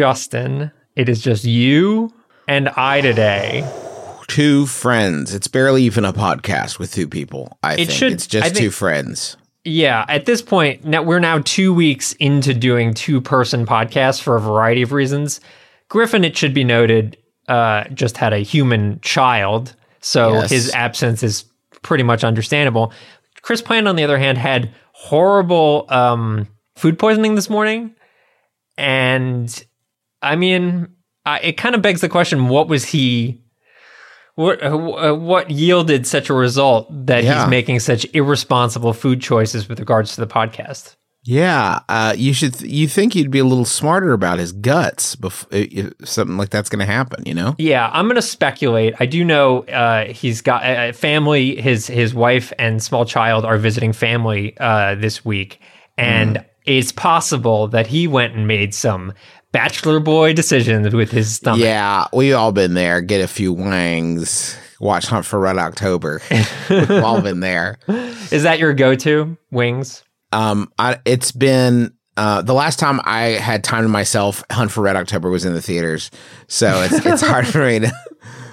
Justin. It is just you and I today. Two friends. It's barely even a podcast with two people. I think should- it's just think- two friends. Yeah, at this point, now we're now two weeks into doing two person podcasts for a variety of reasons. Griffin, it should be noted, uh, just had a human child, so Yes. his absence is pretty much understandable. Chris Plante, on the other hand, had horrible um, food poisoning this morning, and I mean, I, it kind of begs the question: What was he? What uh, what yielded such a result that Yeah. he's making such irresponsible food choices with regards to the podcast? Yeah, uh, you should. Th- you think he'd be a little smarter about his guts before if something like that's going to happen. You know? Yeah, I'm gonna speculate. I do know uh, he's got a a family. His his wife and small child are visiting family uh, this week, and it's possible that he went and made some bachelor boy decisions with his stomach. Yeah, we've all been there. Get a few wangs. Watch Hunt for Red October. we've all been there. Is that your go-to wings? Um, I, it's been uh, the last time I had time to myself. Hunt for Red October was in the theaters, so it's it's hard for me to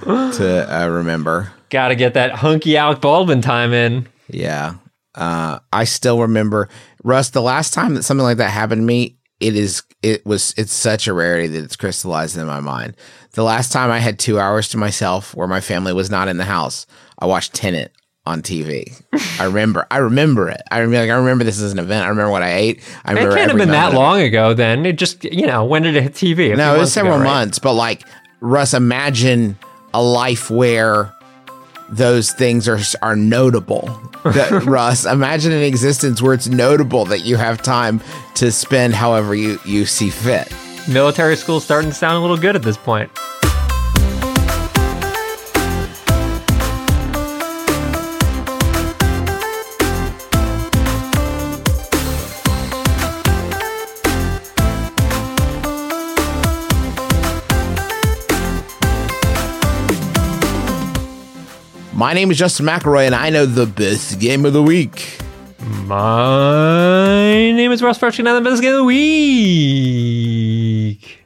to uh, remember. Got to get that hunky Alec Baldwin time in. Yeah, uh, I still remember Russ. The last time that something like that happened to me, it is it was it's such a rarity that it's crystallized in my mind. The last time I had two hours to myself, where my family was not in the house, I watched Tenet on TV. I remember. I remember it. I remember. Like, I remember this as an event. I remember what I ate. I It can't have been that moment of it. long ago. Then it just you know when did it hit TV? No, it was months ago, several right? months, but like Russ, imagine a life where those things are are notable. That- Russ, imagine an existence where it's notable that you have time to spend however you you see fit. Military school's starting to sound a little good at this point. My name is Justin McElroy, and I know the best game of the week. My name is Russ Frushtick, and I'm the best game of the week.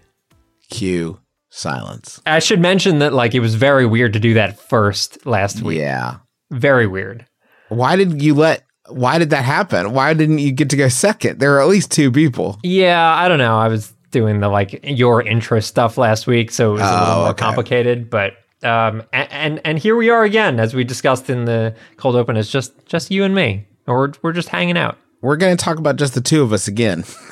Cue silence. I should mention that like it was very weird to do that first last week. Yeah. Very weird. Why did you let? Why did that happen? Why didn't you get to go second? There are at least two people. Yeah, I don't know. I was doing the like your interest stuff last week, so it was a little Oh, more okay. complicated. But um, and, and and here we are again, as we discussed in the cold open. It's just just you and me, or we're we're just hanging out. We're going to talk about just the two of us again.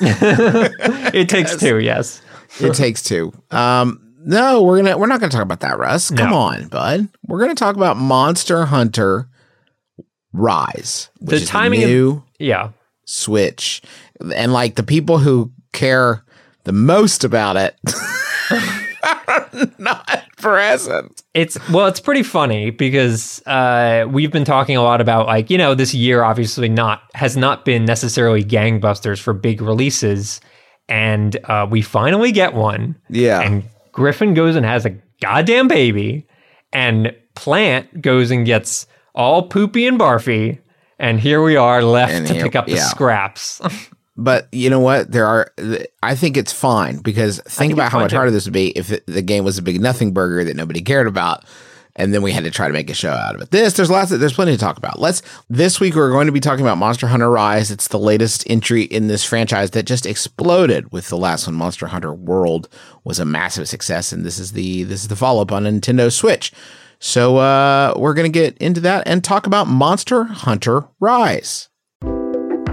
It takes two, yes. it takes two. Um, no, we're gonna we're not gonna talk about that, Russ. Come No. on, bud. We're gonna talk about Monster Hunter Rise, which The is timing the of- new Yeah, Switch, and like the people who care the most about it, not present. It's well, it's pretty funny because uh, we've been talking a lot about like you know this year obviously not has not been necessarily gangbusters for big releases, and uh, we finally get one. Yeah, And Griffin goes and has a goddamn baby, and Plante goes and gets all poopy and barfy, and here we are left And to here- pick up the yeah. scraps. but you know what? There are. I think it's fine because think, think about how much too. harder this would be if the game was a big nothing burger that nobody cared about. And then we had to try to make a show out of it. This, there's lots of, there's plenty to talk about. Let's, this week we're going to be talking about Monster Hunter Rise. It's the latest entry in this franchise that just exploded with the last one. Monster Hunter World was a massive success. And this is the, this is the follow up on Nintendo Switch. So, uh, we're going to get into that and talk about Monster Hunter Rise.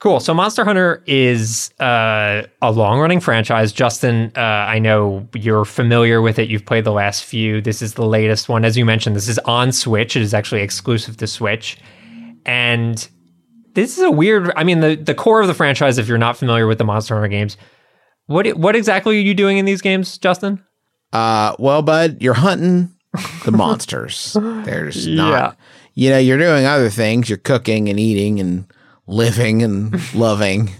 Cool. So Monster Hunter is uh, a long running franchise. Justin, uh, I know you're familiar with it. You've played the last few. This is the latest one. As you mentioned, this is on Switch. It is actually exclusive to Switch. And this is a weird, I mean, the, the core of the franchise, if you're not familiar with the Monster Hunter games, what, what exactly are you doing in these games, Justin? Uh, well, bud, you're hunting the monsters. There's not, Yeah. you know, you're doing other things. You're cooking and eating and living and loving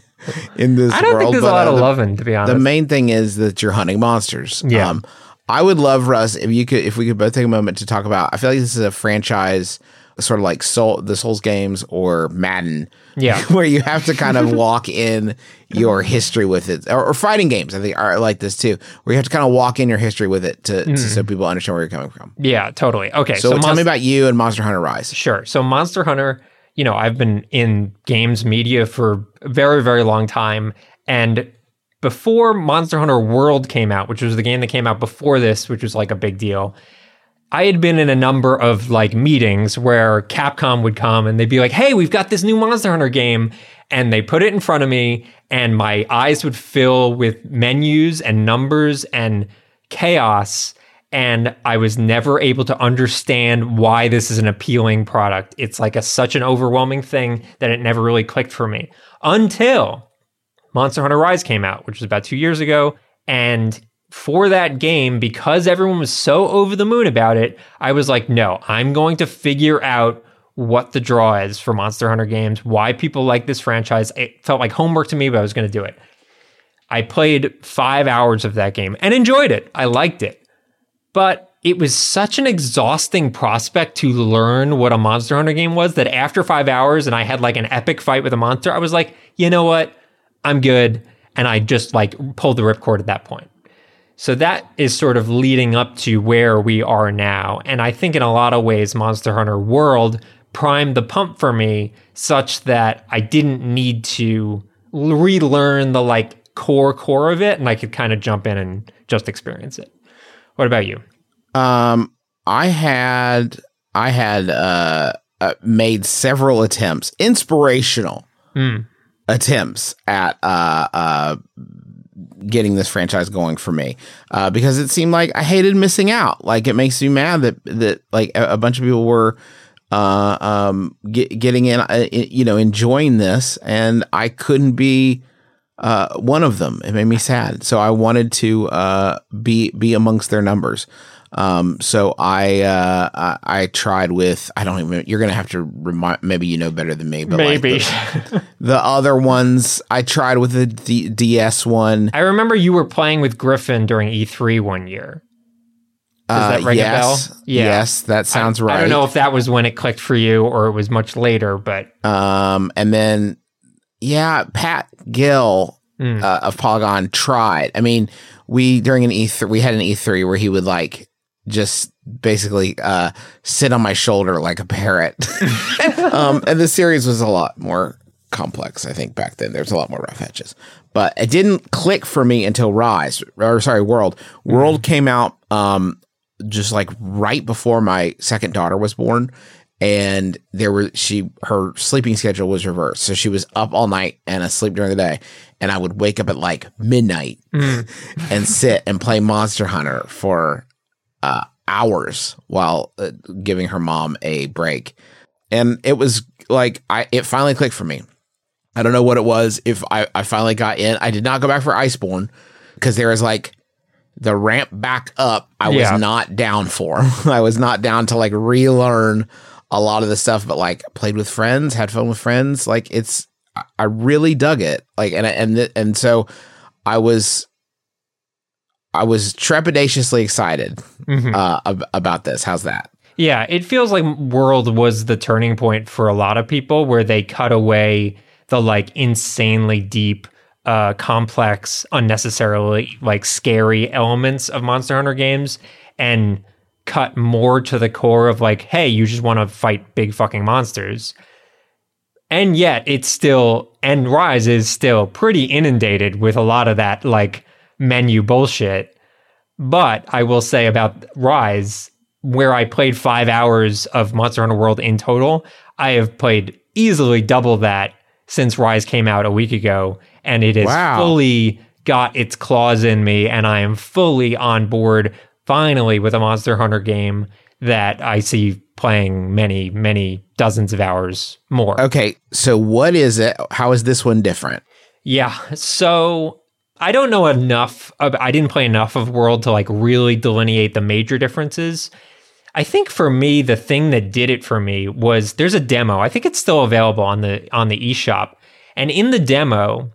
in this I don't world. think there's a lot uh, of the- loving, to be honest. The main thing is that you're hunting monsters. Yeah. Um, I would love Russ if you could if we could both take a moment to talk about. I feel like this is a franchise, sort of like Soul, the Souls games or Madden. Yeah. where you have to kind of walk in your history with it, or, or fighting games. I think are like this too, where you have to kind of walk in your history with it to, to so people understand where you're coming from. yeah, totally. Okay. So, tell Monster- me about you and Monster Hunter Rise. Sure. So Monster Hunter, you know, I've been in games media for a very, very long time. And before Monster Hunter World came out, which was the game that came out before this, which was like a big deal, I had been in a number of like meetings where Capcom would come and they'd be like, hey, we've got this new Monster Hunter game. And they put it in front of me, and my eyes would fill with menus and numbers and chaos and I was never able to understand why this is an appealing product. It's like a such an overwhelming thing that it never really clicked for me until Monster Hunter Rise came out, which was about 2 years ago, and for that game because everyone was so over the moon about it, I was like, no, I'm going to figure out what the draw is for Monster Hunter games, why people like this franchise. It felt like homework to me, but I was going to do it. I played 5 hours of that game and enjoyed it. I liked it but it was such an exhausting prospect to learn what a Monster Hunter game was that after five hours and I had like an epic fight with a monster, I was like, you know what? I'm good. And I just like pulled the ripcord at that point. So that is sort of leading up to where we are now. And I think in a lot of ways, Monster Hunter World primed the pump for me such that I didn't need to relearn the like core core of it and I could kind of jump in and just experience it. What about you? Um, I had I had uh, uh made several attempts, inspirational Mm. attempts at uh uh getting this franchise going for me uh, because it seemed like I hated missing out. Like it makes me mad that that like a, a bunch of people were uh um get, getting in uh, you know enjoying this and I couldn't be uh one of them. It made me sad. So I wanted to uh be be amongst their numbers. Um, so I, uh, I, I tried with, I don't even, you're going to have to remind, maybe you know better than me, but like Maybe. the, the other ones I tried with the D- DS one. I remember you were playing with Griffin during E3 one year. Uh, that ring a yes, bell? Yeah. yes, that sounds I, right. I don't know if that was when it clicked for you or it was much later, but Um, and then, yeah, Pat Gill Mm. uh, of Polygon tried. I mean, we during an E3, we had an E3 where he would like just basically uh, sit on my shoulder like a parrot. um, and the series was a lot more complex, I think, back then. There's a lot more rough edges. But it didn't click for me until Rise, or sorry, World. World came out um, just like right before my second daughter was born. And there were she her sleeping schedule was reversed. So she was up all night and asleep during the day. And I would wake up at like midnight and sit and play Monster Hunter for uh, hours while uh, giving her mom a break. And it was like I it finally clicked for me. I don't know what it was. If I, I finally got in, I did not go back for Iceborne because there was like the ramp back up. I Yeah. was not down for. I was not down to like relearn a lot of the stuff, but like played with friends, had fun with friends. Like it's, I- really dug it. Like and and th- and so I was, I was trepidatiously excited Mhm. uh, ab- about this. How's that? Yeah, it feels like World was the turning point for a lot of people where they cut away the like insanely deep, uh, complex, unnecessarily like scary elements of Monster Hunter games and cut more to the core of like, hey, you just want to fight big fucking monsters. And yet it's still, and Rise is still pretty inundated with a lot of that like menu bullshit. But I will say about Rise, where I played five hours of Monster Hunter World in total, I have played easily double that since Rise came out a week ago. And it has Wow. fully got its claws in me. And I am fully on board finally with a Monster Hunter game that I see playing many, many dozens of hours more. Okay, so what is it? How is this one different? Yeah. So I don't know enough. Of, I didn't play enough of World to like really delineate the major differences. I think for me, the thing that did it for me was there's a demo. I think it's still available on the on the eShop, and in the demo,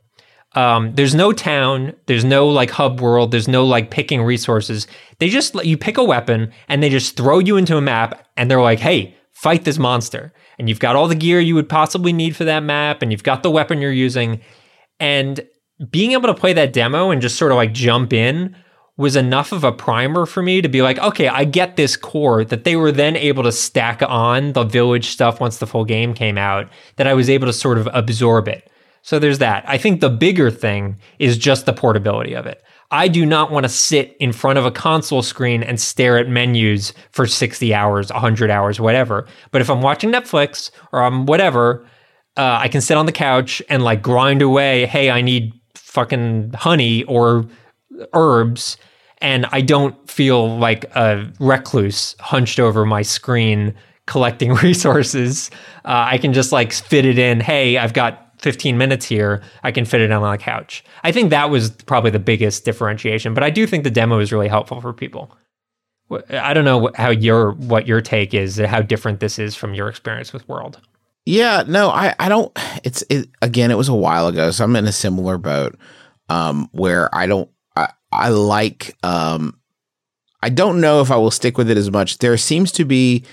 um, there's no town, there's no like hub world, there's no like picking resources. They just let you pick a weapon and they just throw you into a map, and they're like, "Hey, fight this monster." And you've got all the gear you would possibly need for that map, and you've got the weapon you're using, and being able to play that demo and just sort of like jump in was enough of a primer for me to be like, okay, I get this core that they were then able to stack on the village stuff once the full game came out, that I was able to sort of absorb it. So there's that. I think the bigger thing is just the portability of it. I do not want to sit in front of a console screen and stare at menus for 60 hours, 100 hours, whatever. But if I'm watching Netflix or I'm whatever, uh, I can sit on the couch and like grind away. Hey, I need fucking honey or herbs, and I don't feel like a recluse hunched over my screen collecting resources. Uh, I can just like fit it in. Hey, I've got 15 minutes here. I can fit it on my couch. I think that was probably the biggest differentiation, but I do think the demo is really helpful for people. I don't know how your what your take is, how different this is from your experience with World. Yeah, no, I, I don't. It's it, again, it was a while ago, so I'm in a similar boat um, where I don't. I, I like. Um, I don't know if I will stick with it as much. There seems to be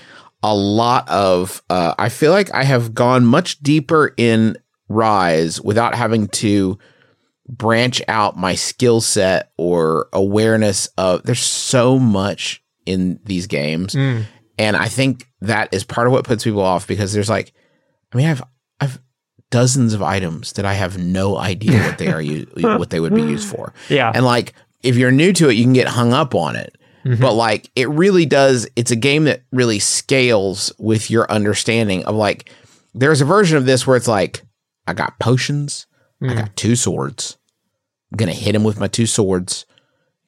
a lot of. Uh, I feel like I have gone much deeper in Rise without having to branch out my skill set or awareness of. There's so much in these games, Mm. and I think that is part of what puts people off because there's like, I mean, I've I've dozens of items that I have no idea what they are u- what they would be used for. Yeah. And like if you're new to it, you can get hung up on it. But like it really does it's a game that really scales with your understanding of like there's a version of this where it's like I got potions, I got two swords. I'm going to hit him with my two swords.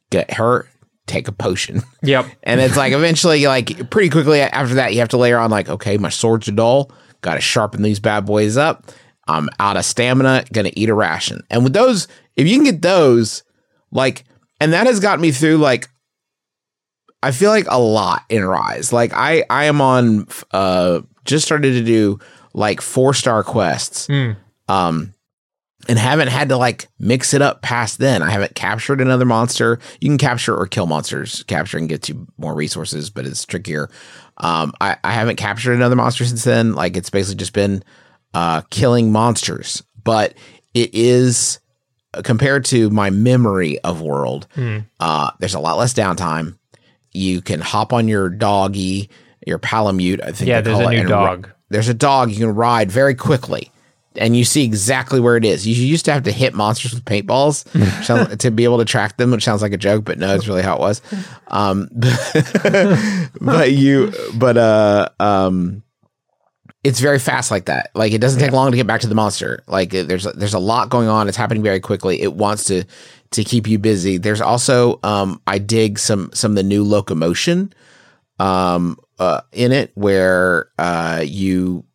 Get hurt, take a potion. Yep. And it's like eventually, like pretty quickly after that, you have to layer on like, okay, my swords are dull. Got to sharpen these bad boys up. I'm out of stamina. Gonna eat a ration. And with those, if you can get those, like, and that has got me through like, I feel like a lot in Rise. Like I, I am on, uh, just started to do like four star quests. Mm. Um, and haven't had to like mix it up past then. I haven't captured another monster. You can capture or kill monsters. Capturing gets you more resources, but it's trickier. Um, I, I haven't captured another monster since then. Like it's basically just been uh, killing monsters. But it is uh, compared to my memory of World. Uh, there's a lot less downtime. You can hop on your doggy, your palamute. I think Yeah, there's call a it, new dog. there's a dog you can ride very quickly and you see exactly where it is. You used to have to hit monsters with paintballs to be able to track them, which sounds like a joke, but no, it's really how it was. Um, but you, but uh, um, it's very fast like that. Like it doesn't take long to get back to the monster. Like there's there's a lot going on. It's happening very quickly. It wants to to keep you busy. There's also um, I dig some some of the new locomotion um uh in it where uh you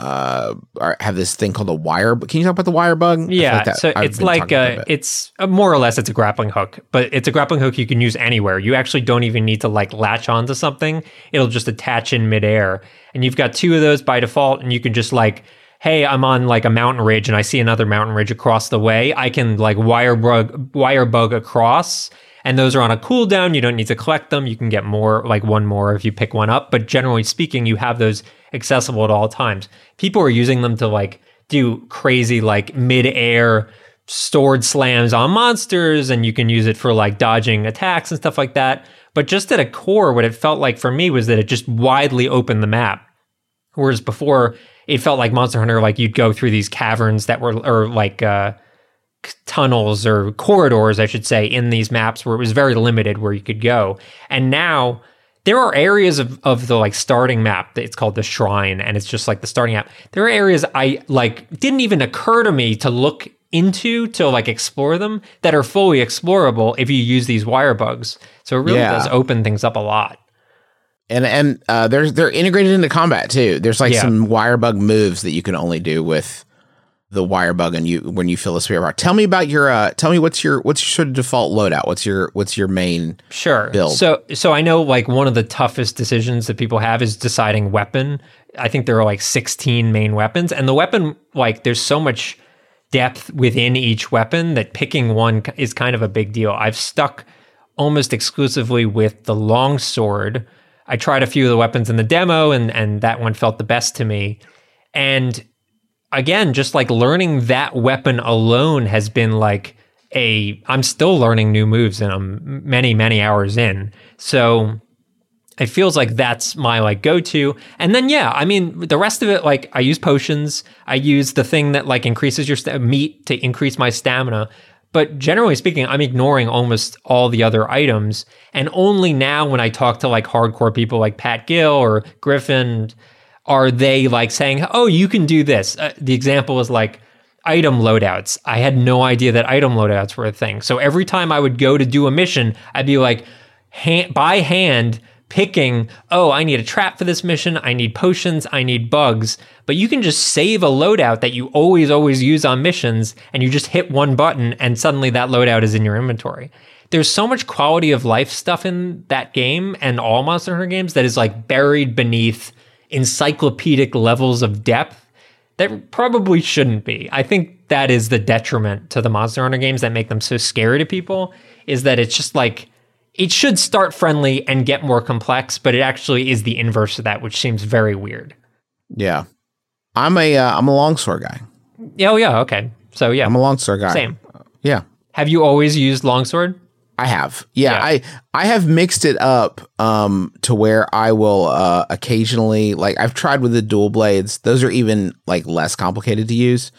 uh are, have this thing called a wire but can you talk about the wire bug Yeah, like that- so I've it's like talking about it a it's uh, more or less it's a grappling hook, but it's a grappling hook you can use anywhere. You actually don't even need to like latch onto something; it'll just attach in midair. And you've got two of those by default, and you can just like hey, I'm on like a mountain ridge and I see another mountain ridge across the way, I can like wire bug, wire bug across. And those are on a cooldown. You don't need to collect them. You can get more, like one more if you pick one up. But generally speaking, you have those accessible at all times. People are using them to like do crazy, like mid air stored slams on monsters. And you can use it for like dodging attacks and stuff like that. But just at a core, what it felt like for me was that it just widely opened the map. Whereas before, it felt like Monster Hunter, like you'd go through these caverns that were, or like uh, tunnels or corridors, I should say, in these maps where it was very limited where you could go. And now there are areas of, of the like starting map that it's called the shrine, and it's just like the starting map. There are areas I like didn't even occur to me to look into to like explore them that are fully explorable if you use these wire bugs. So it really Yeah. does open things up a lot. and and uh, they're they're integrated into combat too. There's like Yeah. some wire bug moves that you can only do with the wire bug and you when you fill the spirit bar. Tell me about your uh tell me what's your what's your sort of default loadout? What's your what's your main Sure. build. So so I know like one of the toughest decisions that people have is deciding weapon. I think there are like 16 main weapons and the weapon like there's so much depth within each weapon that picking one is kind of a big deal. I've stuck almost exclusively with the long sword. I tried a few of the weapons in the demo and and that one felt the best to me. And again, just like learning that weapon alone has been like a I'm still learning new moves and I'm many many hours in. So it feels like that's my like go-to. And then yeah, I mean the rest of it like I use potions, I use the thing that like increases your sta- meat to increase my stamina. But generally speaking, I'm ignoring almost all the other items. And only now when I talk to like hardcore people like Pat Gill or Griffin are they like saying, "Oh, you can do this." Uh, the example is like item loadouts. I had no idea that item loadouts were a thing. So every time I would go to do a mission, I'd be like hand, by hand picking, "Oh, I need a trap for this mission. I need potions, I need bugs." But you can just save a loadout that you always always use on missions and you just hit one button and suddenly that loadout is in your inventory. There's so much quality of life stuff in that game and all Monster Hunter games that is like buried beneath encyclopedic levels of depth that probably shouldn't be. I think that is the detriment to the Monster Hunter games that make them so scary to people is that it's just like it should start friendly and get more complex, but it actually is the inverse of that, which seems very weird. Yeah. I'm a uh, I'm a longsword guy. Yeah, Oh yeah, okay. So yeah, I'm a longsword guy. same. Yeah. Have you always used longsword? I have. Yeah, Yeah. I I have mixed it up um to where I will uh occasionally like I've tried with the dual blades. Those are even like less complicated to use.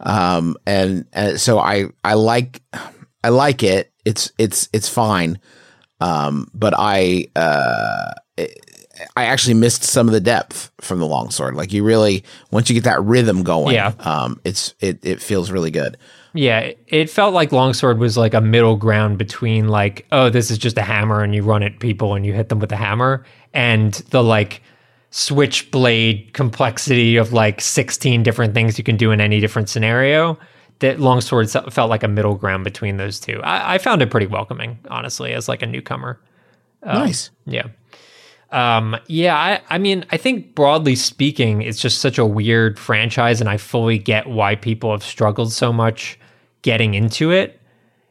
Um and, and so I I like I like it. It's it's it's fine. Um but I uh I actually missed some of the depth from the longsword. Like you really once you get that rhythm going, Yeah. um it's it it feels really good. Yeah, it felt like longsword was like a middle ground between like, oh, this is just a hammer and you run at people and you hit them with a hammer, and the like switchblade complexity of like 16 different things you can do in any different scenario. That longsword felt like a middle ground between those two. I, I found it pretty welcoming, honestly, as like a newcomer. nice. Yeah. Um, yeah, I, I mean, I think broadly speaking, it's just such a weird franchise, and I fully get why people have struggled so much getting into it.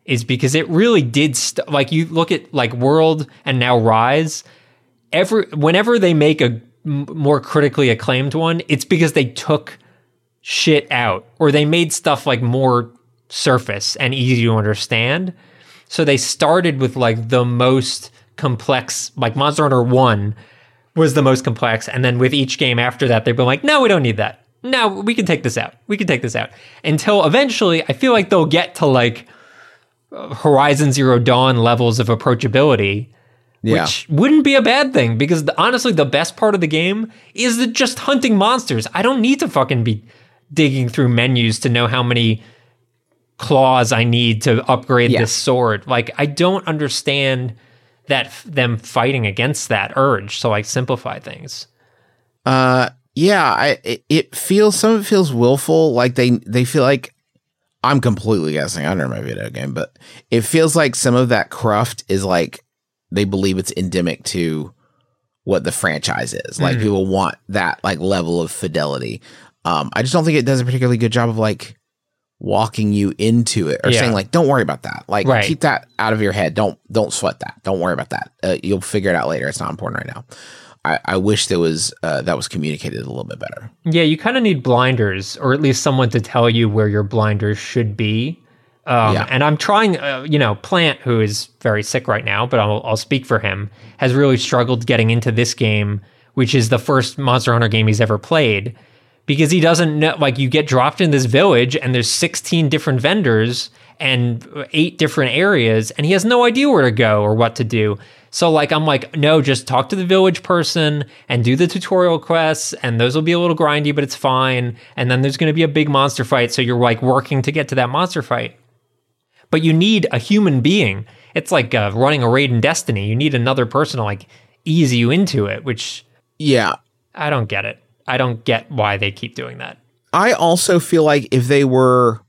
Is because it really did st- like you look at like World and now Rise. Every whenever they make a m- more critically acclaimed one, it's because they took shit out or they made stuff like more surface and easy to understand. So they started with like the most complex, like Monster Hunter 1 was the most complex. And then with each game after that, they've been like, no, we don't need that. No, we can take this out. We can take this out. Until eventually, I feel like they'll get to like Horizon Zero Dawn levels of approachability. Yeah. Which wouldn't be a bad thing because the, honestly, the best part of the game is the just hunting monsters. I don't need to fucking be digging through menus to know how many claws I need to upgrade Yeah. this sword. Like, I don't understand that f- them fighting against that urge to like simplify things. Uh, yeah, I it, it feels some of it feels willful. Like they they feel like I'm completely guessing. I don't know my video game, but it feels like some of that cruft is like they believe it's endemic to what the franchise is. Like Mhm. people want that like level of fidelity. Um, I just don't think it does a particularly good job of like walking you into it or Yeah. saying like, don't worry about that. Like Right. keep that out of your head. Don't don't sweat that. Don't worry about that. Uh, you'll figure it out later. It's not important right now. I, I wish there was uh, that was communicated a little bit better. Yeah, you kind of need blinders, or at least someone to tell you where your blinders should be. Um, Yeah. And I'm trying, uh, you know, Plante, who is very sick right now, but I'll, I'll speak for him, has really struggled getting into this game, which is the first Monster Hunter game he's ever played, because he doesn't know. Like, you get dropped in this village, and there's 16 different vendors and eight different areas, and he has no idea where to go or what to do. So, like, I'm like, no, just talk to the village person and do the tutorial quests, and those will be a little grindy, but it's fine. And then there's going to be a big monster fight, so you're like working to get to that monster fight but you need a human being. It's like uh, running a raid in Destiny. You need another person to like ease you into it, which Yeah, I don't get it. I don't get why they keep doing that. I also feel like if they were,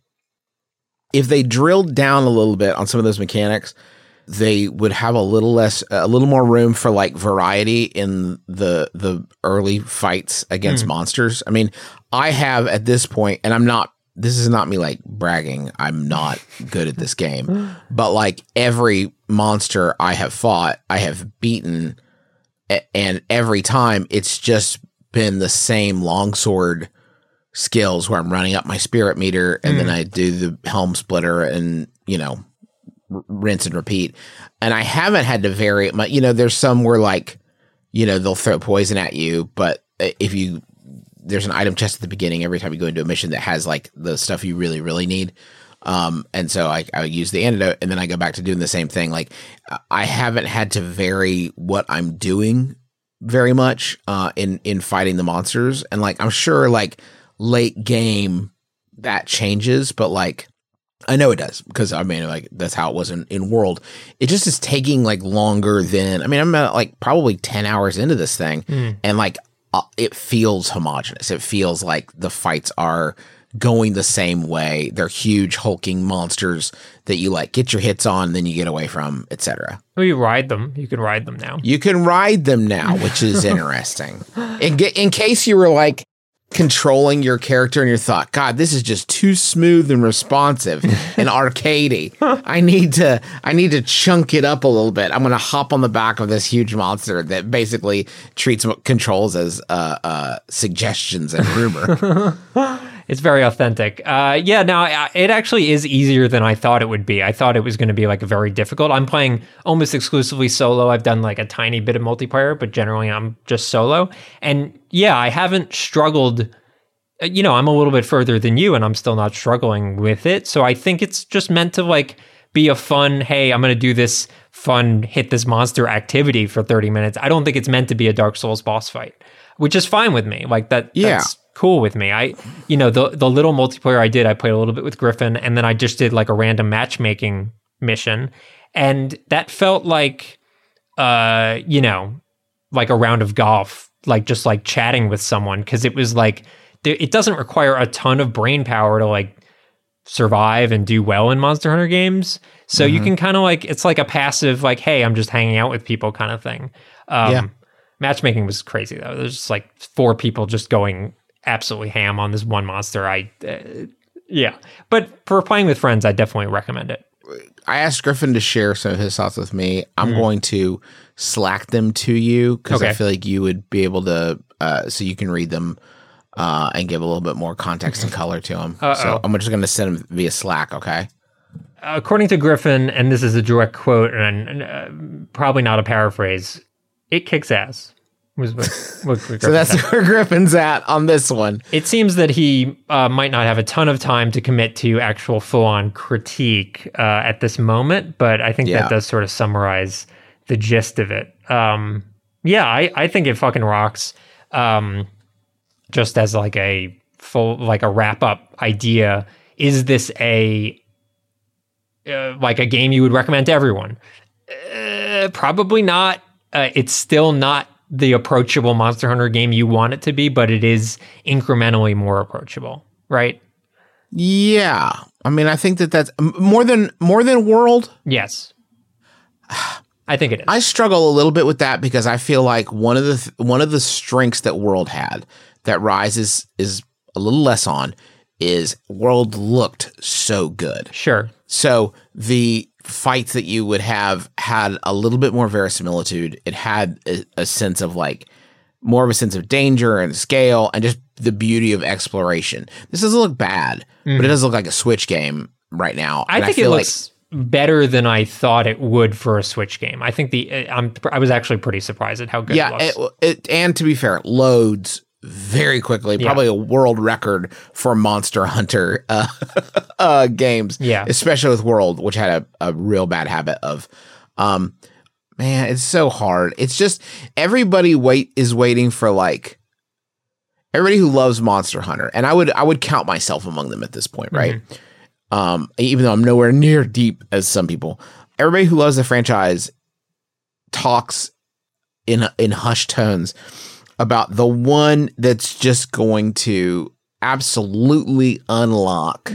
if they drilled down a little bit on some of those mechanics, they would have a little less, a little more room for like variety in the the early fights against hmm. monsters. I mean, I have at this point, and I'm not. This is not me like bragging. I'm not good at this game, but like every monster I have fought, I have beaten, and every time it's just been the same longsword skills where I'm running up my spirit meter and then I do the helm splitter and, you know, r- rinse and repeat. And I haven't had to vary it. My, you know, there's some where like, you know, they'll throw poison at you, but if you, there's an item chest at the beginning every time you go into a mission that has like the stuff you really, really need. Um, and so I, I use the antidote and then I go back to doing the same thing. Like I haven't had to vary what I'm doing very much uh, in in fighting the monsters, and like I'm sure like late game that changes, but like I know it does because I mean like that's how it was in in World. It just is taking like longer than I mean I'm at like probably ten hours into this thing, and like uh, it feels homogenous. It feels like the fights are going the same way. They're huge hulking monsters that you like get your hits on, then you get away from, etc. Well, you ride them. You can ride them now. You can ride them now, which is interesting. In, in case you were like controlling your character and your thought, God, this is just too smooth and responsive and arcadey. I need to, I need to chunk it up a little bit. I'm going to hop on the back of this huge monster that basically treats what controls as uh, uh, suggestions and rumor. It's very authentic. Uh, yeah, now it actually is easier than I thought it would be. I thought it was going to be like very difficult. I'm playing almost exclusively solo. I've done like a tiny bit of multiplayer, but generally I'm just solo. And yeah, I haven't struggled. uh, You know, I'm a little bit further than you, and I'm still not struggling with it. So I think it's just meant to like be a fun. Hey, I'm going to do this fun hit this monster activity for 30 minutes. I don't think it's meant to be a Dark Souls boss fight, which is fine with me. Like that. Yeah. That's cool with me. I, you know, the the little multiplayer I did, I played a little bit with Griffin, and then I just did like a random matchmaking mission, and that felt like, uh, you know, like a round of golf, like just like chatting with someone, because it was like it doesn't require a ton of brain power to like survive and do well in Monster Hunter games. So you can kind of like it's like a passive like, hey, I'm just hanging out with people kind of thing. Um, Yeah. Matchmaking was crazy though. There's just like four people just going absolutely ham on this one monster. I, uh, yeah, but for playing with friends, I definitely recommend it. I asked Griffin to share some of his thoughts with me. I'm going to slack them to you because I feel like you would be able to, uh, so you can read them uh, and give a little bit more context and color to them. Uh-oh. So I'm just going to send them via Slack. Okay. According to Griffin, and this is a direct quote, and, and uh, probably not a paraphrase, it kicks ass. Was what, what So that's said. where Griffin's at on this one. It seems that he uh, might not have a ton of time to commit to actual full-on critique uh, at this moment, but I think Yeah. that does sort of summarize the gist of it. Um, yeah, I, I think it fucking rocks. Um, just as like a full, like a wrap-up idea, is this a uh, like a game you would recommend to everyone? Uh, probably not. Uh, it's still not the approachable Monster Hunter game you want it to be, but it is incrementally more approachable, right? Yeah. I mean, I think that that's more than more than World. Yes. I think it is. I struggle a little bit with that because I feel like one of the th- one of the strengths that World had that Rise is is a little less on is World looked so good. Sure. So the fights that you would have had a little bit more verisimilitude. It had a, a sense of like more of a sense of danger and scale and just the beauty of exploration. This doesn't look bad, but it does look like a Switch game right now. I think it feel looks better than I thought it would for a Switch game. I think the uh, I'm I was actually pretty surprised at how good yeah, it looks. it, it, and to be fair, loads very quickly. Probably a world record for Monster Hunter uh, uh, games. Yeah. especially with World, which had a, a real bad habit of, um, man, it's so hard. It's just everybody wait is waiting for like everybody who loves Monster Hunter, and I would I would count myself among them at this point, right? Um, even though I'm nowhere near deep as some people, everybody who loves the franchise talks in in hushed tones about the one that's just going to absolutely unlock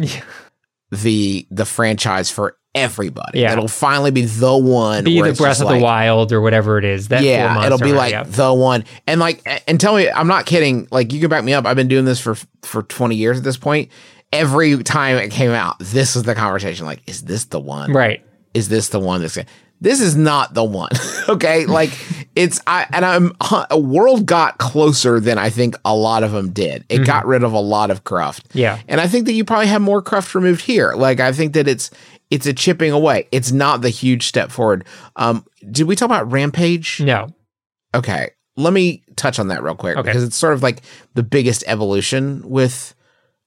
the the franchise for everybody. Yeah. It'll finally be the one. Be the Breath of like- the Wild or whatever it is. That yeah, it'll be like the one. And like, and tell me, I'm not kidding. Like, you can back me up. I've been doing this for for 20 years at this point. Every time it came out, this was the conversation. Like, is this the one? right. Is this the one that's? This is not the one. okay, like it's I and I'm a world got closer than I think a lot of them did. It got rid of a lot of cruft. Yeah. And I think that you probably have more cruft removed here. Like I think that it's it's a chipping away. It's not the huge step forward. Um, did we talk about Rampage? No. Okay, let me touch on that real quick Okay. because it's sort of like the biggest evolution with.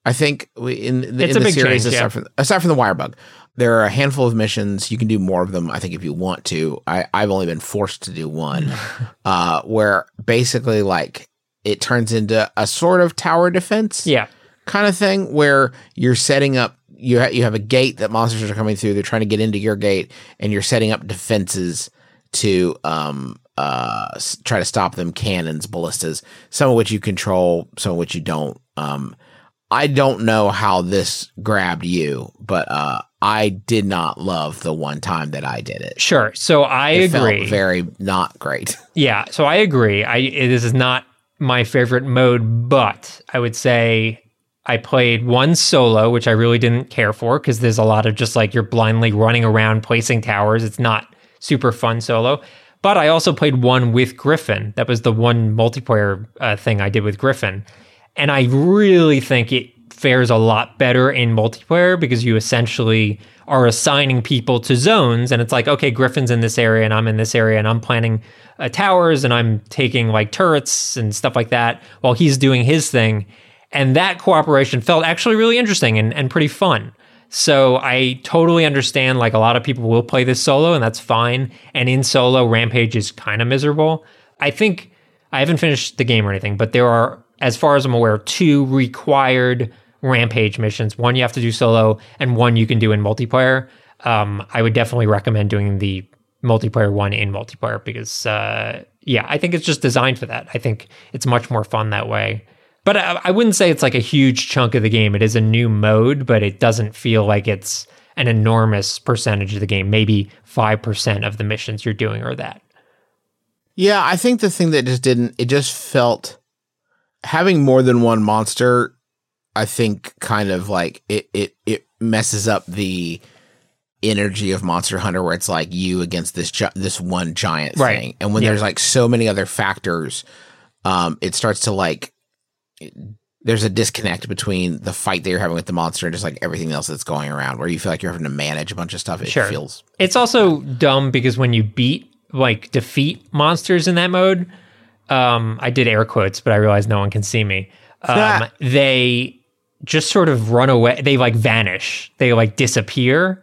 I think in the, in the series, change, aside, yeah. from, aside from the wire bug, there are a handful of missions. You can do more of them. I think if you want to. I, I've only been forced to do one, uh, where basically like it turns into a sort of tower defense Yeah. kind of thing where you're setting up you ha- you have a gate that monsters are coming through they're trying to get into your gate and you're setting up defenses to um uh s- try to stop them cannons ballistas some of which you control some of which you don't um I don't know how this grabbed you but uh I did not love the one time that I did it Sure. So I it agree. very not great Yeah, so I agree. I it- this is not my favorite mode, but I would say I played one solo, which I really didn't care for because there's a lot of just like you're blindly running around placing towers. It's not super fun solo. But I also played one with Griffin. That was the one multiplayer uh, thing I did with Griffin, and I really think it fares a lot better in multiplayer because you essentially are assigning people to zones and it's like okay griffin's in this area and i'm in this area and i'm planning uh, towers and i'm taking like turrets and stuff like that while he's doing his thing. And that cooperation felt actually really interesting and, and pretty fun. So i totally understand like a lot of people will play this solo and that's fine. And in solo rampage is kind of miserable. I think I haven't finished the game or anything, but there are, as far as I'm aware, two required rampage missions. One you have to do solo, and one you can do in multiplayer. Um, I would definitely recommend doing the multiplayer one in multiplayer because, uh, yeah, I think it's just designed for that. I think it's much more fun that way. But I, I wouldn't say it's like a huge chunk of the game. It is a new mode, but it doesn't feel like it's an enormous percentage of the game. Maybe 5% of the missions you're doing are that. Yeah, I think the thing that just didn't it just felt having more than one monster I think kind of like it it it messes up the energy of Monster Hunter where it's like you against this gi- this one giant Right. thing. And when Yeah. there's like so many other factors um it starts to like there's a disconnect between the fight that you're having with the monster and just like everything else that's going around where you feel like you're having to manage a bunch of stuff. It Sure. feels It's also dumb because when you beat like defeat monsters in that mode, um, I did air quotes, but I realized no one can see me. Um, they just sort of run away. They like vanish. They like disappear.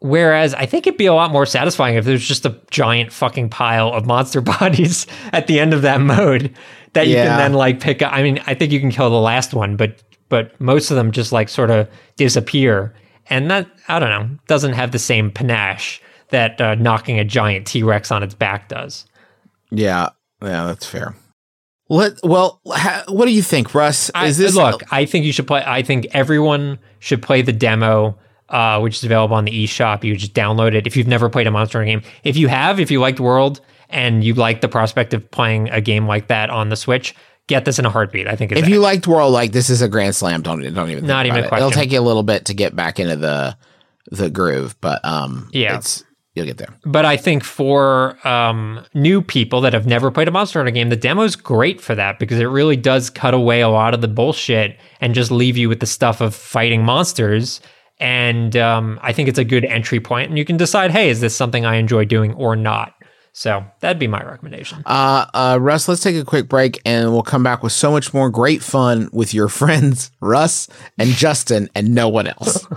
Whereas I think it'd be a lot more satisfying if there's just a giant fucking pile of monster bodies at the end of that mode that you Yeah. can then like pick up. I mean, I think you can kill the last one, but but most of them just like sort of disappear, and that I don't know doesn't have the same panache that uh, knocking a giant T Rex on its back does. Yeah, yeah, that's fair. Let well, ha, what do you think, Russ? Is this look? I think you should play. I think everyone should play the demo, uh, which is available on the eShop. You just download it if you've never played a Monster Hunter game. If you have, if you liked World and you like the prospect of playing a game like that on the Switch, get this in a heartbeat. I think. If you liked World, like this is a grand slam. Don't don't even Not even it. It'll take you a little bit to get back into the the groove, but um, Yeah. it's you'll get there. but I think for um, new people that have never played a Monster Hunter game, the demo's great for that because it really does cut away a lot of the bullshit and just leave you with the stuff of fighting monsters. And um, I think it's a good entry point, and you can decide, hey, is this something I enjoy doing or not? So that'd be my recommendation. Uh, uh, Russ, let's take a quick break and we'll come back with so much more great fun with your friends, Russ and Justin, and no one else.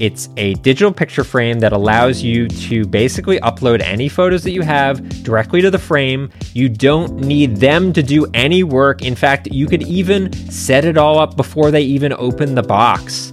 It's a digital picture frame that allows you to basically upload any photos that you have directly to the frame. You don't need them to do any work. In fact, you could even set it all up before they even open the box.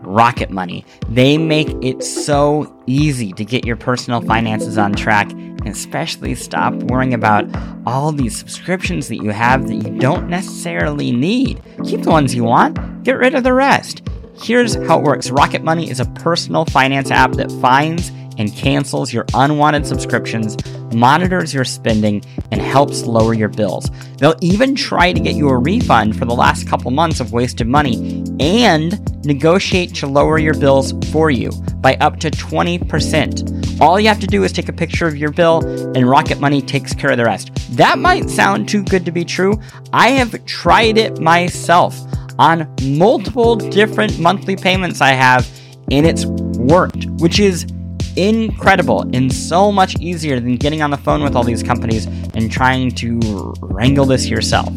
Rocket Money. They make it so easy to get your personal finances on track and especially stop worrying about all these subscriptions that you have that you don't necessarily need. Keep the ones you want, get rid of the rest. Here's how it works Rocket Money is a personal finance app that finds and cancels your unwanted subscriptions, monitors your spending, and helps lower your bills. They'll even try to get you a refund for the last couple months of wasted money and negotiate to lower your bills for you by up to 20%. All you have to do is take a picture of your bill, and Rocket Money takes care of the rest. That might sound too good to be true. I have tried it myself on multiple different monthly payments I have, and it's worked, which is incredible and so much easier than getting on the phone with all these companies and trying to wrangle this yourself.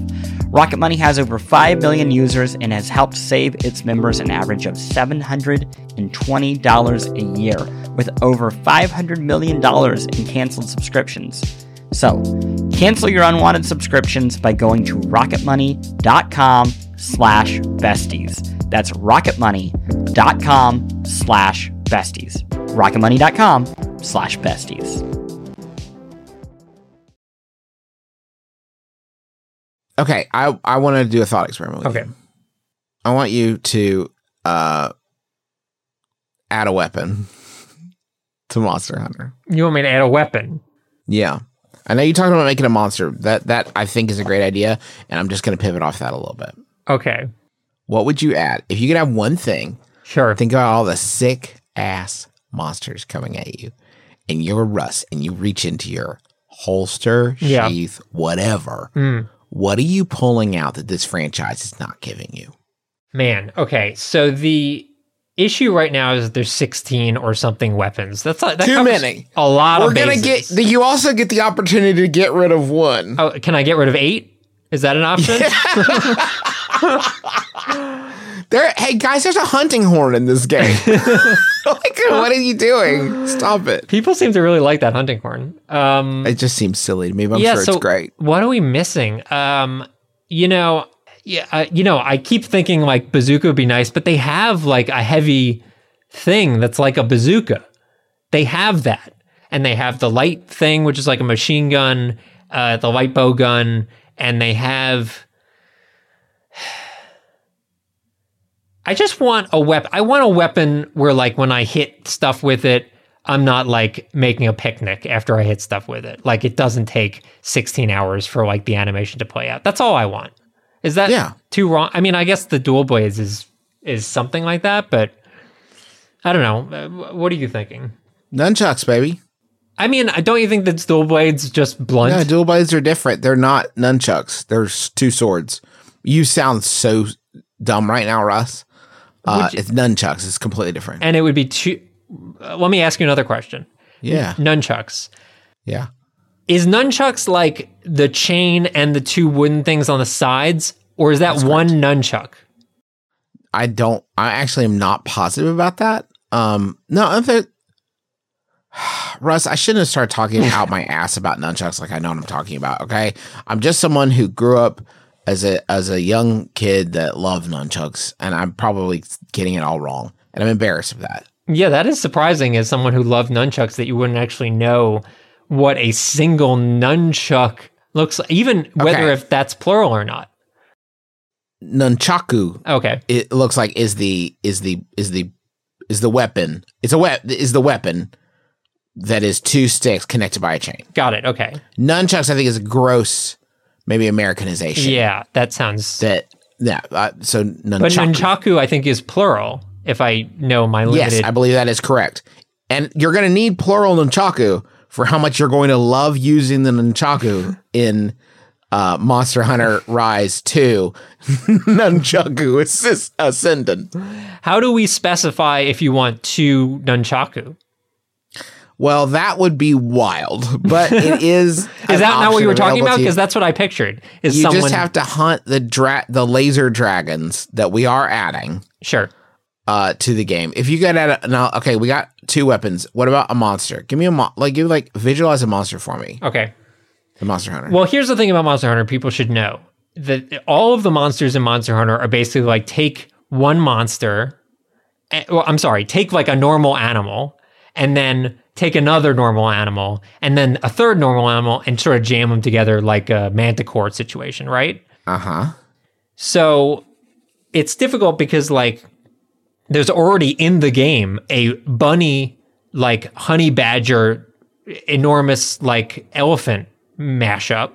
Rocket Money has over 5 million users and has helped save its members an average of $720 a year with over $500 million in canceled subscriptions. So, cancel your unwanted subscriptions by going to rocketmoney.com slash besties. That's rocketmoney.com slash besties. rocketmoney.com slash besties. Okay, I I want to do a thought experiment. With Okay. you. I want you to uh add a weapon to Monster Hunter. You want me to add a weapon? Yeah. I know you talked about making a monster. That that I think is a great idea, and I'm just going to pivot off that a little bit. Okay. What would you add if you could have one thing? Sure. Think about all the sick ass monsters coming at you, and you're Russ, and you reach into your holster, Yeah. sheath, whatever. Mm. What are you pulling out that this franchise is not giving you? Man, okay. So the issue right now is that there's 16 or something weapons. That's that Too many. A lot We're of gonna bases. get. You also get the opportunity to get rid of one. Oh, can I get rid of eight? Is that an option? There, hey guys, there's a hunting horn in this game. like, what are you doing? Stop it. People seem to really like that hunting horn. Um, It just seems silly to me, but I'm yeah, sure so it's great. What are we missing? Um, you know, yeah, uh, you know, I keep thinking like bazooka would be nice, but they have like a heavy thing that's like a bazooka. They have that, and they have the light thing, which is like a machine gun, uh, the light bow gun, and they have. I just want a weapon. I want a weapon where, like, when I hit stuff with it, I'm not like making a picnic after I hit stuff with it. Like, it doesn't take 16 hours for like the animation to play out. That's all I want. Is that Yeah. too wrong? I mean, I guess the dual blades is is something like that, but I don't know. Uh, What are you thinking? Nunchucks, baby. I mean, don't you think that dual blades just blunt? No, dual blades are different. They're not nunchucks. They're two swords. You sound so dumb right now, Russ. Uh, it's nunchucks. It's completely different. and it would be two. Uh, let me ask you another question. Yeah, Nunchucks. yeah. Is nunchucks like the chain and the two wooden things on the sides, or is that one nunchuck? I don't. I actually am not positive about that. Um, no, I think Russ, I shouldn't have started talking out my ass about nunchucks like I know what I'm talking about. Okay, I'm just someone who grew up as a as a young kid that loved nunchucks, and I'm probably getting it all wrong, and I'm embarrassed of that. Yeah, that is surprising as someone who loved nunchucks that you wouldn't actually know what a single nunchuck looks like, even whether Okay. if that's plural or not. Nunchaku Okay. it looks like is the is the is the is the weapon. It's a wep is the weapon that is two sticks connected by a chain. Got it. Okay. Nunchucks, I think, is a gross, maybe Americanization. Yeah, that sounds. That yeah. Uh, so nunchaku. but nunchaku, I think, is plural. If I know my limited. yes. I believe that is correct. And you're going to need plural nunchaku for how much you're going to love using the nunchaku in uh, Monster Hunter Rise 2. nunchaku assist- ascendant. How do we specify if you want two nunchaku? Well, that would be wild, but it is. Is that not what you were talking about? Because that's what I pictured. Is you someone just have to hunt the dra- the laser dragons that we are adding sure? uh, to the game. If you get at now, okay, we got two weapons. What about a monster? Give me a mo- like, give like visualize a monster for me. Okay. The Monster Hunter. Well, here's the thing about Monster Hunter people should know that all of the monsters in Monster Hunter are basically like take one monster, eh, well, I'm sorry, take like a normal animal and then take another normal animal and then a third normal animal and sort of jam them together like a manticore situation, right? Uh huh. So it's difficult because like there's already in the game a bunny like honey badger enormous like elephant mashup.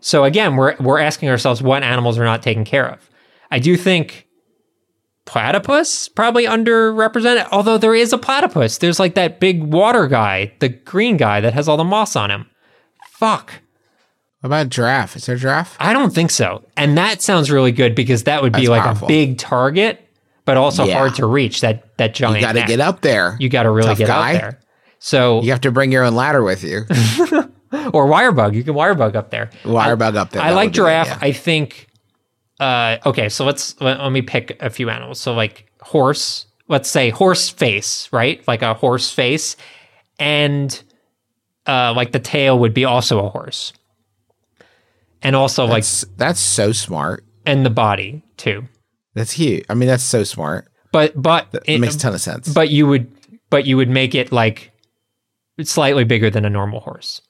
So again, we're we're asking ourselves what animals are not taken care of. I do think platypus probably underrepresented, although there is a platypus. There's like that big water guy, the green guy that has all the moss on him. Fuck. What about giraffe? Is there a giraffe? I don't think so. And that sounds really good because that would be That's like powerful. a big target, but also Yeah. hard to reach. That that giant. You got to neck. get up there. You got to really Tough get guy. out there. So You have to bring your own ladder with you. or wirebug, you can wirebug up there. Wirebug up there. I that like would be good, giraffe. yeah. I think. Uh, okay, so let's let, let me pick a few animals. So like horse. Let's say horse face, right? Like a horse face, and uh, like the tail would be also a horse, and also like That's, that's so smart. and the body too. That's huge. I mean, that's so smart. But but It, it- makes a ton of sense. but you would but you would make it like slightly bigger than a normal horse.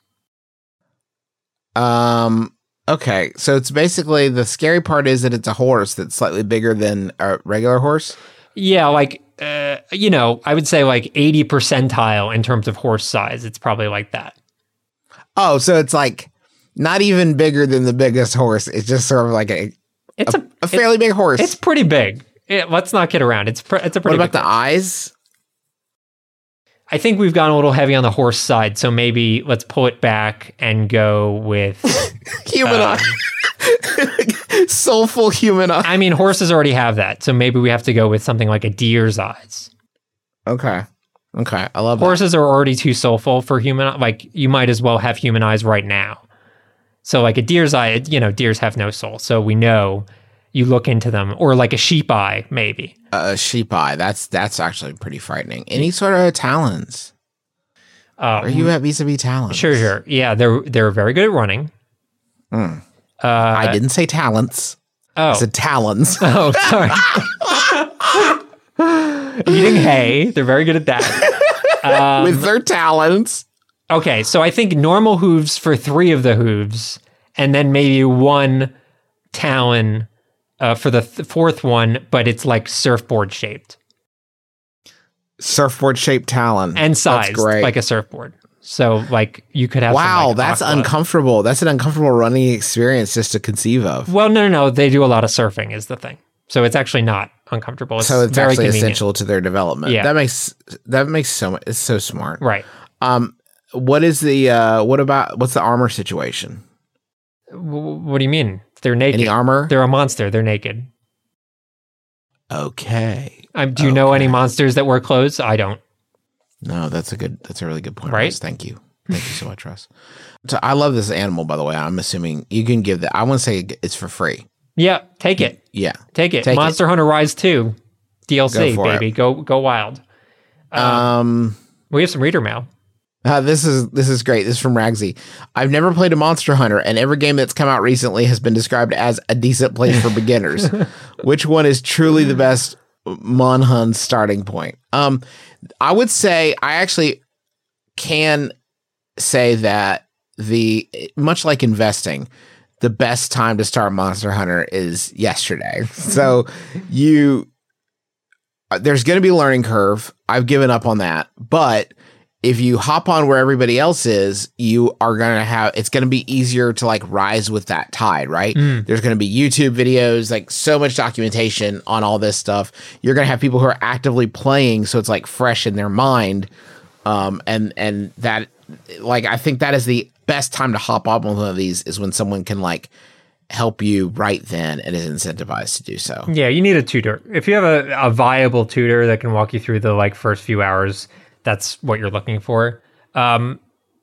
Um. Okay, so it's basically the scary part is that it's a horse that's slightly bigger than a regular horse. Yeah, like uh, you know, I would say like 80 percentile in terms of horse size. It's probably like that. Oh, so it's like not even bigger than the biggest horse. It's just sort of like a It's a, a fairly big horse. it's pretty big. It- let's not kid around. It's it's a pretty. what about the eyes? I think we've gone a little heavy on the horse side, so maybe let's pull it back and go with. Human Uh, eye. Soulful human eye. I mean, horses already have that, so maybe we have to go with something like a deer's eyes. Okay. Okay. I love that. Horses are already too soulful for human. Like you might as well have human eyes right now. So like a deer's eye, you know, deers have no soul, so we know you look into them, or like a sheep eye, maybe. A sheep eye. That's that's actually pretty frightening. Any sort of talons? Uh, Are you at vis-a-vis talons? Sure, sure. Yeah, they're they're very good at running. Mm. Uh, I didn't say talents. oh, I said talons. oh, sorry. Eating hay, they're very good at that. Um, With their talons. okay, so I think normal hooves for three of the hooves, and then maybe one talon uh, for the th- fourth one, but it's like surfboard shaped Surfboard shaped Talon. and sized great. like a surfboard. So like you could have. some, wow, like, that's aqua- uncomfortable. That's an uncomfortable running experience just to conceive of. Well, no, no, no. They do a lot of surfing, is the thing. So it's actually not uncomfortable. It's so it's very actually convenient. essential to their development. Yeah. That makes that makes so much it's so smart. Right. Um what is the uh what about what's the armor situation? W- what do you mean? They're naked. Any armor? They're a monster. They're naked. Okay. Um, do you know any monsters that wear clothes? I don't. No, that's a good that's a really good point. Right? Russ. Thank you. Thank you so much, Russ. So I love this animal, by the way. I'm assuming you can give that I want to say it's for free. Yeah, take it. Yeah. Take it. Take it. Monster Hunter Rise 2 DLC, Go baby. it. Go go wild. Um We have some reader mail. Uh, this is this is great. This is from Ragsy. I've never played a Monster Hunter, and every game that's come out recently has been described as a decent place for beginners. Which one is truly the best Monhun starting point? Um, I would say I actually can say that the much like investing, the best time to start Monster Hunter is yesterday. So you uh, there's going to be a learning curve. I've given up on that, but if you hop on where everybody else is, you are going to have it's going to be easier to like rise with that tide, right? Mm. There's going to be YouTube videos, like so much documentation on all this stuff. You're going to have people who are actively playing, so it's like fresh in their mind. Um, and and that like I think that is the best time to hop on one of these is when someone can like help you right then and is incentivized to do so. Yeah, you need a tutor. If you have a, a viable tutor that can walk you through the like first few hours, that's what you're looking for. Um,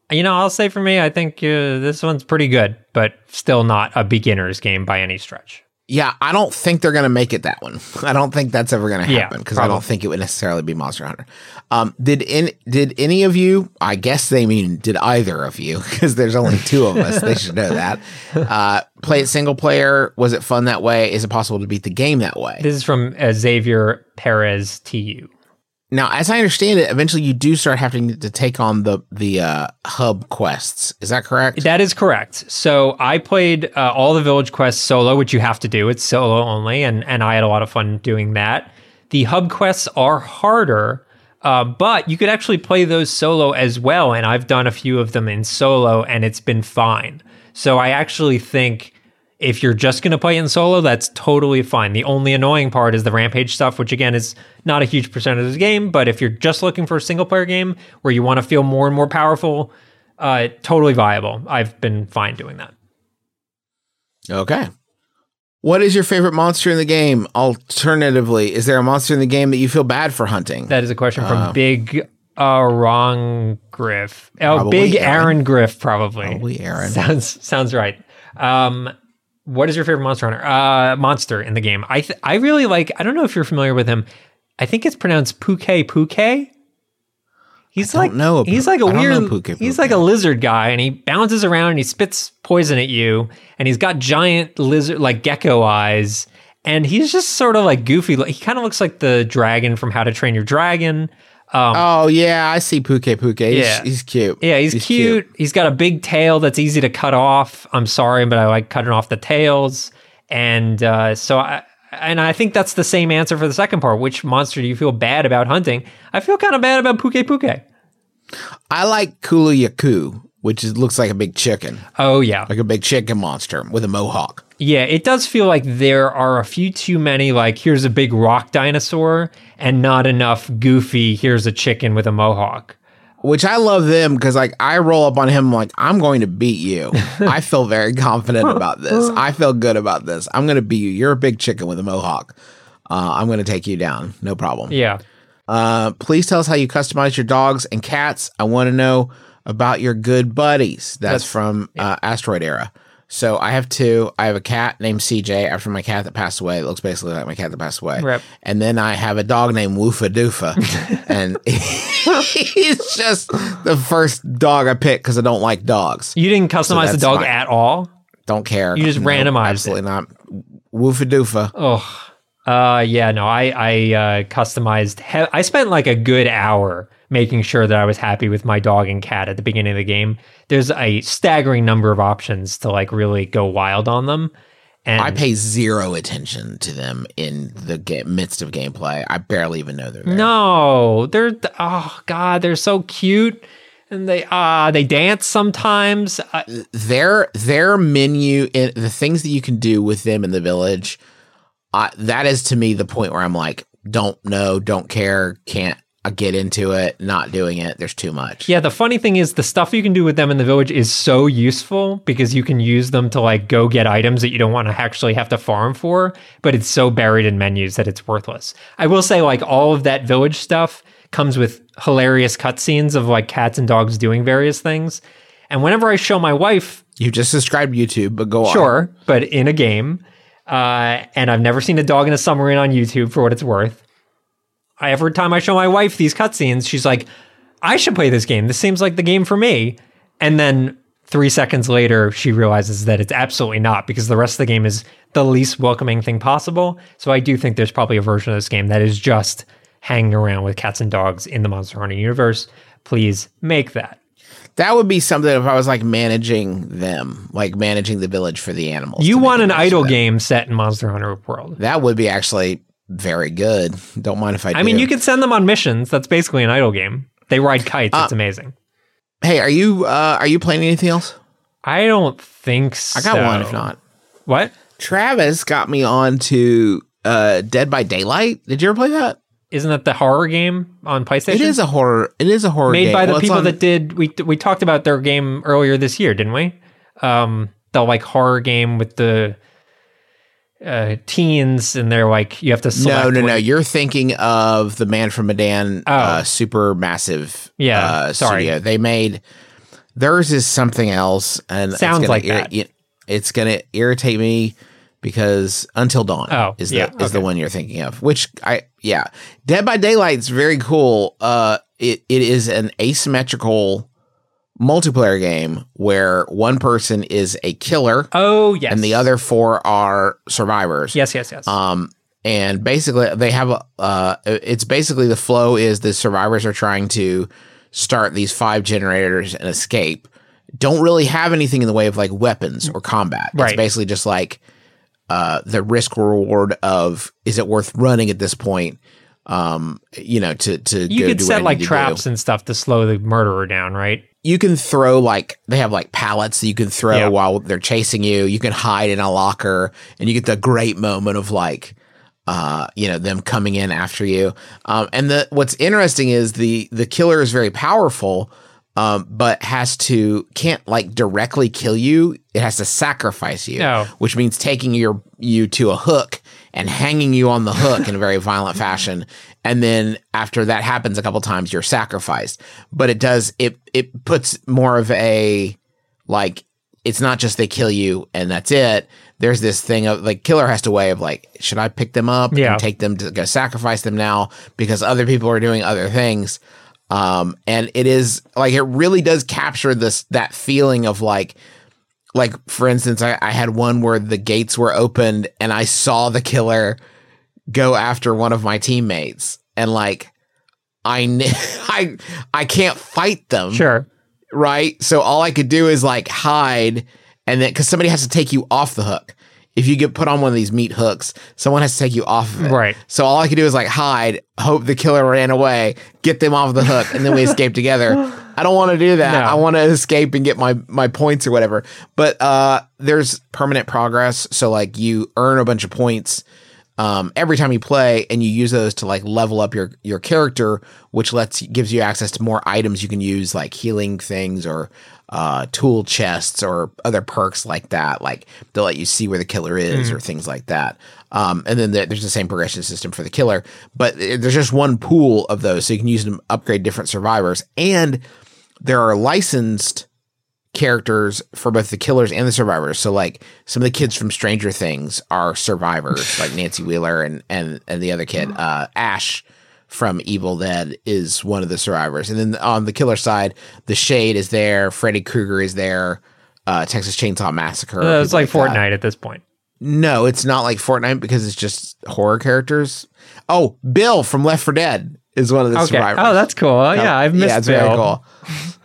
you know, I'll say for me, I think uh, this one's pretty good, but still not a beginner's game by any stretch. Yeah, I don't think they're going to make it that one. I don't think that's ever going to happen because I don't think it would necessarily be Monster Hunter. Um, did in did any of you? I guess they mean did either of you because there's only two of us. they should know that. Uh, play it single player. Was it fun that way? Is it possible to beat the game that way? This is from uh, Xavier Perez TU. Now, as I understand it, eventually you do start having to take on the the uh, hub quests. Is that correct? That is correct. So I played uh, all the village quests solo, which you have to do. It's solo only, and and I had a lot of fun doing that. The hub quests are harder, uh, but you could actually play those solo as well. And I've done a few of them in solo, and it's been fine. So I actually think if you're just going to play in solo, that's totally fine. The only annoying part is the rampage stuff, which again is not a huge percentage of the game. But if you're just looking for a single player game where you want to feel more and more powerful, uh, totally viable. I've been fine doing that. Okay. What is your favorite monster in the game? Alternatively, is there a monster in the game that you feel bad for hunting? That is a question from Uh, Big Wrong Griff. Oh, Big Aaron. Aaron Griff, probably. Probably Aaron. Sounds sounds right. Um, what is your favorite monster hunter? Uh, monster in the game. I th- I really like. I don't know if you're familiar with him. I think it's pronounced Puke Puke. He's like no. he's like a weird. know Puke He's like a lizard guy, and he bounces around and he spits poison at you, and he's got giant lizard like gecko eyes, and he's just sort of like goofy. He kind of looks like the dragon from How to Train Your Dragon. Um, Oh yeah, I see Puke Puke. He's, Yeah. he's cute. Yeah, he's, cute. He's got a big tail that's easy to cut off. I'm sorry, but I like cutting off the tails. And uh, so I and I think that's the same answer for the second part. Which monster do you feel bad about hunting? I feel kind of bad about Puke Puke. I like Kulu Yaku, which is, looks like a big chicken, Oh yeah. like a big chicken monster with a mohawk. Yeah, it does feel like there are a few too many like here's a big rock dinosaur and not enough goofy here's a chicken with a mohawk. Which I love them because like I roll up on him like I'm going to beat you. I feel very confident about this. I feel good about this. I'm going to beat you. You're a big chicken with a mohawk. Uh, I'm going to take you down. No problem. Yeah. Uh, please tell us how you customize your dogs and cats. I want to know about your good buddies. That's, That's- from uh, Asteroid Era. So I have two. I have a cat named CJ after my cat that passed away. It looks basically like my cat that passed away. Rip. And then I have a dog named Woofa Doofa. and he's just the first dog I picked because I don't like dogs. You didn't customize the dog fine. at all? Don't care. You just randomized Absolutely not. Woofa Doofa. Oh, uh, yeah, no, I I uh, customized. He- I spent like a good hour making sure that I was happy with my dog and cat at the beginning of the game. There's a staggering number of options to like really go wild on them, And I pay zero attention to them in the ga- midst of gameplay. I barely even know they're there. No, they're oh god, they're so cute, and they ah they dance sometimes. I, their their menu in the things that you can do with them in the village uh, that is to me the point where i'm like don't know don't care can't get into it not doing it there's too much yeah, the funny thing is the stuff you can do with them in the village is so useful because you can use them to like go get items that you don't want to actually have to farm for, but it's so buried in menus that it's worthless. I will say like all of that village stuff comes with hilarious cutscenes of like cats and dogs doing various things. And whenever I show my wife you just described youtube but go on Sure, but in a game. Uh, and I've never seen a dog in a submarine on YouTube for what it's worth. I every time I show my wife these cutscenes, she's like, "I should play this game. This seems like the game for me." And then three seconds later, she realizes that it's absolutely not because the rest of the game is the least welcoming thing possible. So I do think there's probably a version of this game that is just hanging around with cats and dogs in the Monster Hunter universe. Please make that. that would be something if i was like managing them like managing the village for the animals You want an idle game set in Monster Hunter World. that would be actually very good don't mind if i I mean, you can send them on missions. That's basically an idle game. They ride kites. Uh, it's amazing. hey are you uh are you playing anything else I don't think so. i got one if not What? Travis got me on to uh, Dead by Daylight. Did you ever play that? Isn't that the horror game on PlayStation? It is a horror. It is a horror made game. by the Well, people on- that did. We we talked about their game earlier this year, didn't we? Um, the like horror game with the uh, teens, and they're like you have to No, select. no, what- no. You're thinking of the Man from Medan, uh, Oh. Supermassive. Yeah, uh, sorry. Studio. They made theirs is something else, and it's Sounds gonna like that. it- it's gonna irritate me because Until Dawn Oh, is yeah, the is the one you're thinking of. Which I yeah, Dead by Daylight is very cool. Uh, it it is an asymmetrical multiplayer game where one person is a killer Oh yes, and the other four are survivors. Yes, yes, yes. Um, and basically, they have a. Uh, it's basically the flow is the survivors are trying to start these five generators and escape. Don't really have anything in the way of like weapons or combat. It's basically just like uh, the risk reward of is it worth running at this point? Um, you know, to to you could set like to do. traps and stuff to slow the murderer down, right? You can throw like they have like pallets that you can throw Yeah. while they're chasing you. You can hide in a locker and you get the great moment of like uh you know them coming in after you. Um and the what's interesting is the the killer is very powerful um but has to can't like directly kill you. It has to sacrifice you, Oh. which means taking your you to a hook and hanging you on the hook in a very violent fashion. And then after that happens a couple times, you're sacrificed. But it does it it puts more of a like it's not just they kill you and that's it. There's this thing of like killer has to way of like, should I pick them up Yeah. and take them to go sacrifice them now because other people are doing other things. Um, and it is like it really does capture this that feeling of like like for instance, I, I had one where the gates were opened and I saw the killer go after one of my teammates and like I kn- I I can't fight them Sure. right? So all I could do is like hide, and then because somebody has to take you off the hook. If you get put on one of these meat hooks, someone has to take you off of it. Right. So all I could do is like hide, hope the killer ran away, get them off the hook, and then we escape together. I don't want to do that. No. I want to escape and get my my points or whatever. But uh, there's permanent progress, so like you earn a bunch of points um, every time you play, and you use those to like level up your your character, which lets gives you access to more items you can use, like healing things or uh, tool chests or other perks like that. Like they'll let you see where the killer is or things like that. Um, and then there- there's the same progression system for the killer, but there's just one pool of those, so you can use them to upgrade different survivors, and there are licensed characters for both the killers and the survivors. So like some of the kids from Stranger Things are survivors, like Nancy Wheeler and and and the other kid, uh, Ash from Evil Dead is one of the survivors. And then on the killer side, the Shape is there, Freddy Krueger is there, uh, Texas Chainsaw Massacre. Uh, it's like that. Fortnite at this point. No, it's not like Fortnite because it's just horror characters. Oh, Bill from Left 4 Dead is one of the Okay. survivors. Oh, that's cool. Oh, yeah, I've missed yeah, it's Bill. very cool.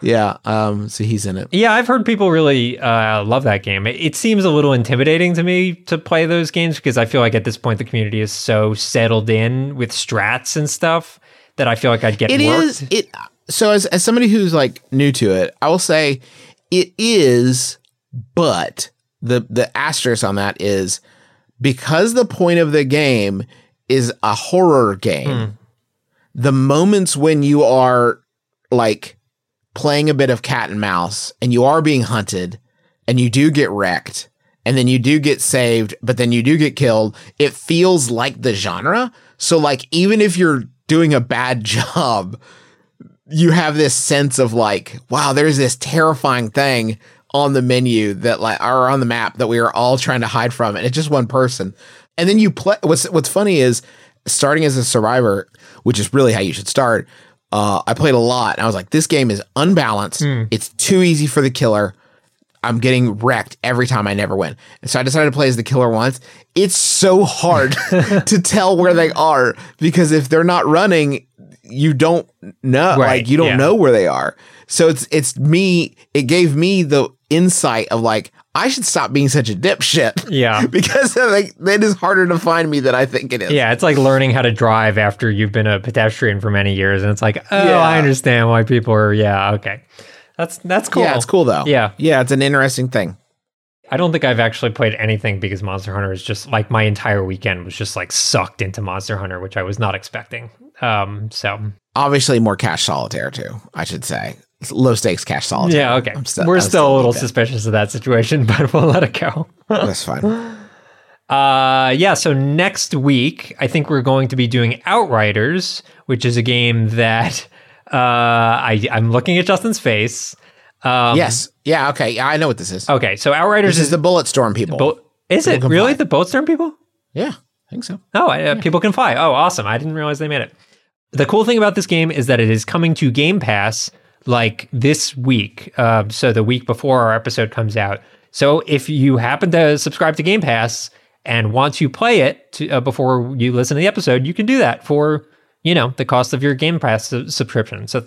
Yeah, um, so he's in it. Yeah, I've heard people really uh, love that game. It, it seems a little intimidating to me to play those games because I feel like at this point the community is so settled in with strats and stuff that I feel like I'd get It is it. So as as somebody who's like new to it, I will say it is, but the the asterisk on that is because the point of the game is a horror game. The moments when you are like playing a bit of cat and mouse and you are being hunted and you do get wrecked and then you do get saved, but then you do get killed, it feels like the genre. So like even if you're doing a bad job, you have this sense of like, wow, there's this terrifying thing on the menu that like or on the map that we are all trying to hide from, and it's just one person. And then you play. What's What's funny is starting as a survivor, which is really how you should start. Uh, I played a lot, and I was like, this game is unbalanced. It's too easy for the killer. I'm getting wrecked every time I never win. And so I decided to play as the killer once. It's so hard to tell where they are because if they're not running, you don't know. Right, Like you don't yeah. know where they are. So it's it's me. It gave me the insight of like I should stop being such a dipshit. Yeah. because like it is harder to find me than I think it is. Yeah, it's like learning how to drive after you've been a pedestrian for many years, and it's like, oh, Yeah. I understand why people are. Yeah, okay, that's that's cool. Yeah, it's cool though. Yeah. yeah, it's an interesting thing. I don't think I've actually played anything because Monster Hunter is just like my entire weekend was just like sucked into Monster Hunter, which I was not expecting. Um, so Obviously, more cash solitaire too. I should say low stakes cash solitaire. yeah, okay, still- we're I'm still a little suspicious of that situation, but we'll let it go. That's fine. Uh, yeah. So next week, I think we're going to be doing Outriders, which is a game that uh, I I'm looking at Justin's face. Um, yes. Yeah. Okay. Yeah, I know what this is. Okay. So Outriders this is is the Bulletstorm people. Bo- is it People can really fly. the Boatstorm people? yeah, I think so. Oh, uh, people can fly. Oh, awesome! I didn't realize they made it. The cool thing about this game is that it is coming to Game Pass like this week. Uh, so the week before our episode comes out. So if you happen to subscribe to Game Pass and want to play it to, uh, before you listen to the episode, you can do that for you know the cost of your Game Pass su- subscription. So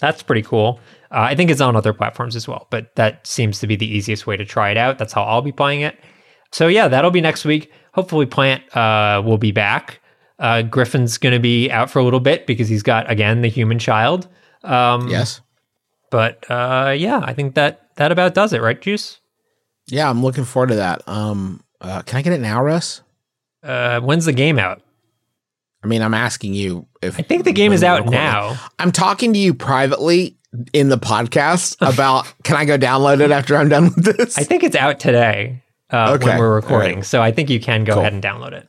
that's pretty cool. Uh, I think it's on other platforms as well, but that seems to be the easiest way to try it out. That's how I'll be playing it. So yeah, that'll be next week. Hopefully, Plante uh, will be back. Uh, Griffin's going to be out for a little bit because he's got again the human child. Um, Yes. But uh, yeah, I think that that about does it, right, Juice? Yeah, I'm looking forward to that. Um, uh, can I get it now, Russ? Uh, when's the game out? I mean, I'm asking you if I think the game is out now. I'm talking to you privately in the podcast about can I go download it after I'm done with this? I think it's out today uh, Okay, when we're recording. right. So I think you can go Cool. ahead and download it.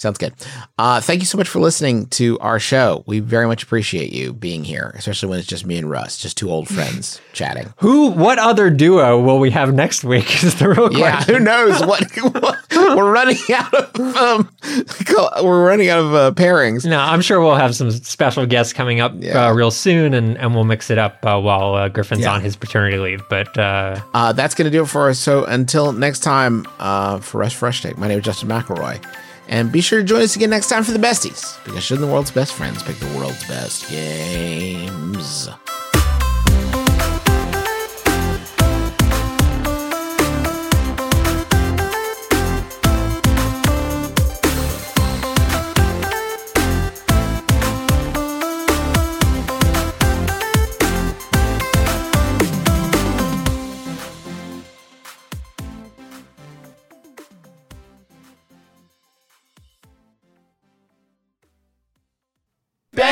Sounds good. Uh, thank you so much for listening to our show. We very much appreciate you being here, especially when it's just me and Russ, just two old friends chatting. Who? What other duo will we have next week? Is the real Yeah, question. who knows what, what we're running out of um, we're running out of uh, pairings. No, I'm sure we'll have some special guests coming up Yeah. uh, real soon, and, and we'll mix it up uh, while uh, Griffin's Yeah. on his paternity leave. But uh, Uh, that's going to do it for us. So until next time, uh, for Russ Frushtick, my name is Justin McElroy. And be sure to join us again next time for the besties, because shouldn't the world's best friends pick the world's best games?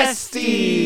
Besties!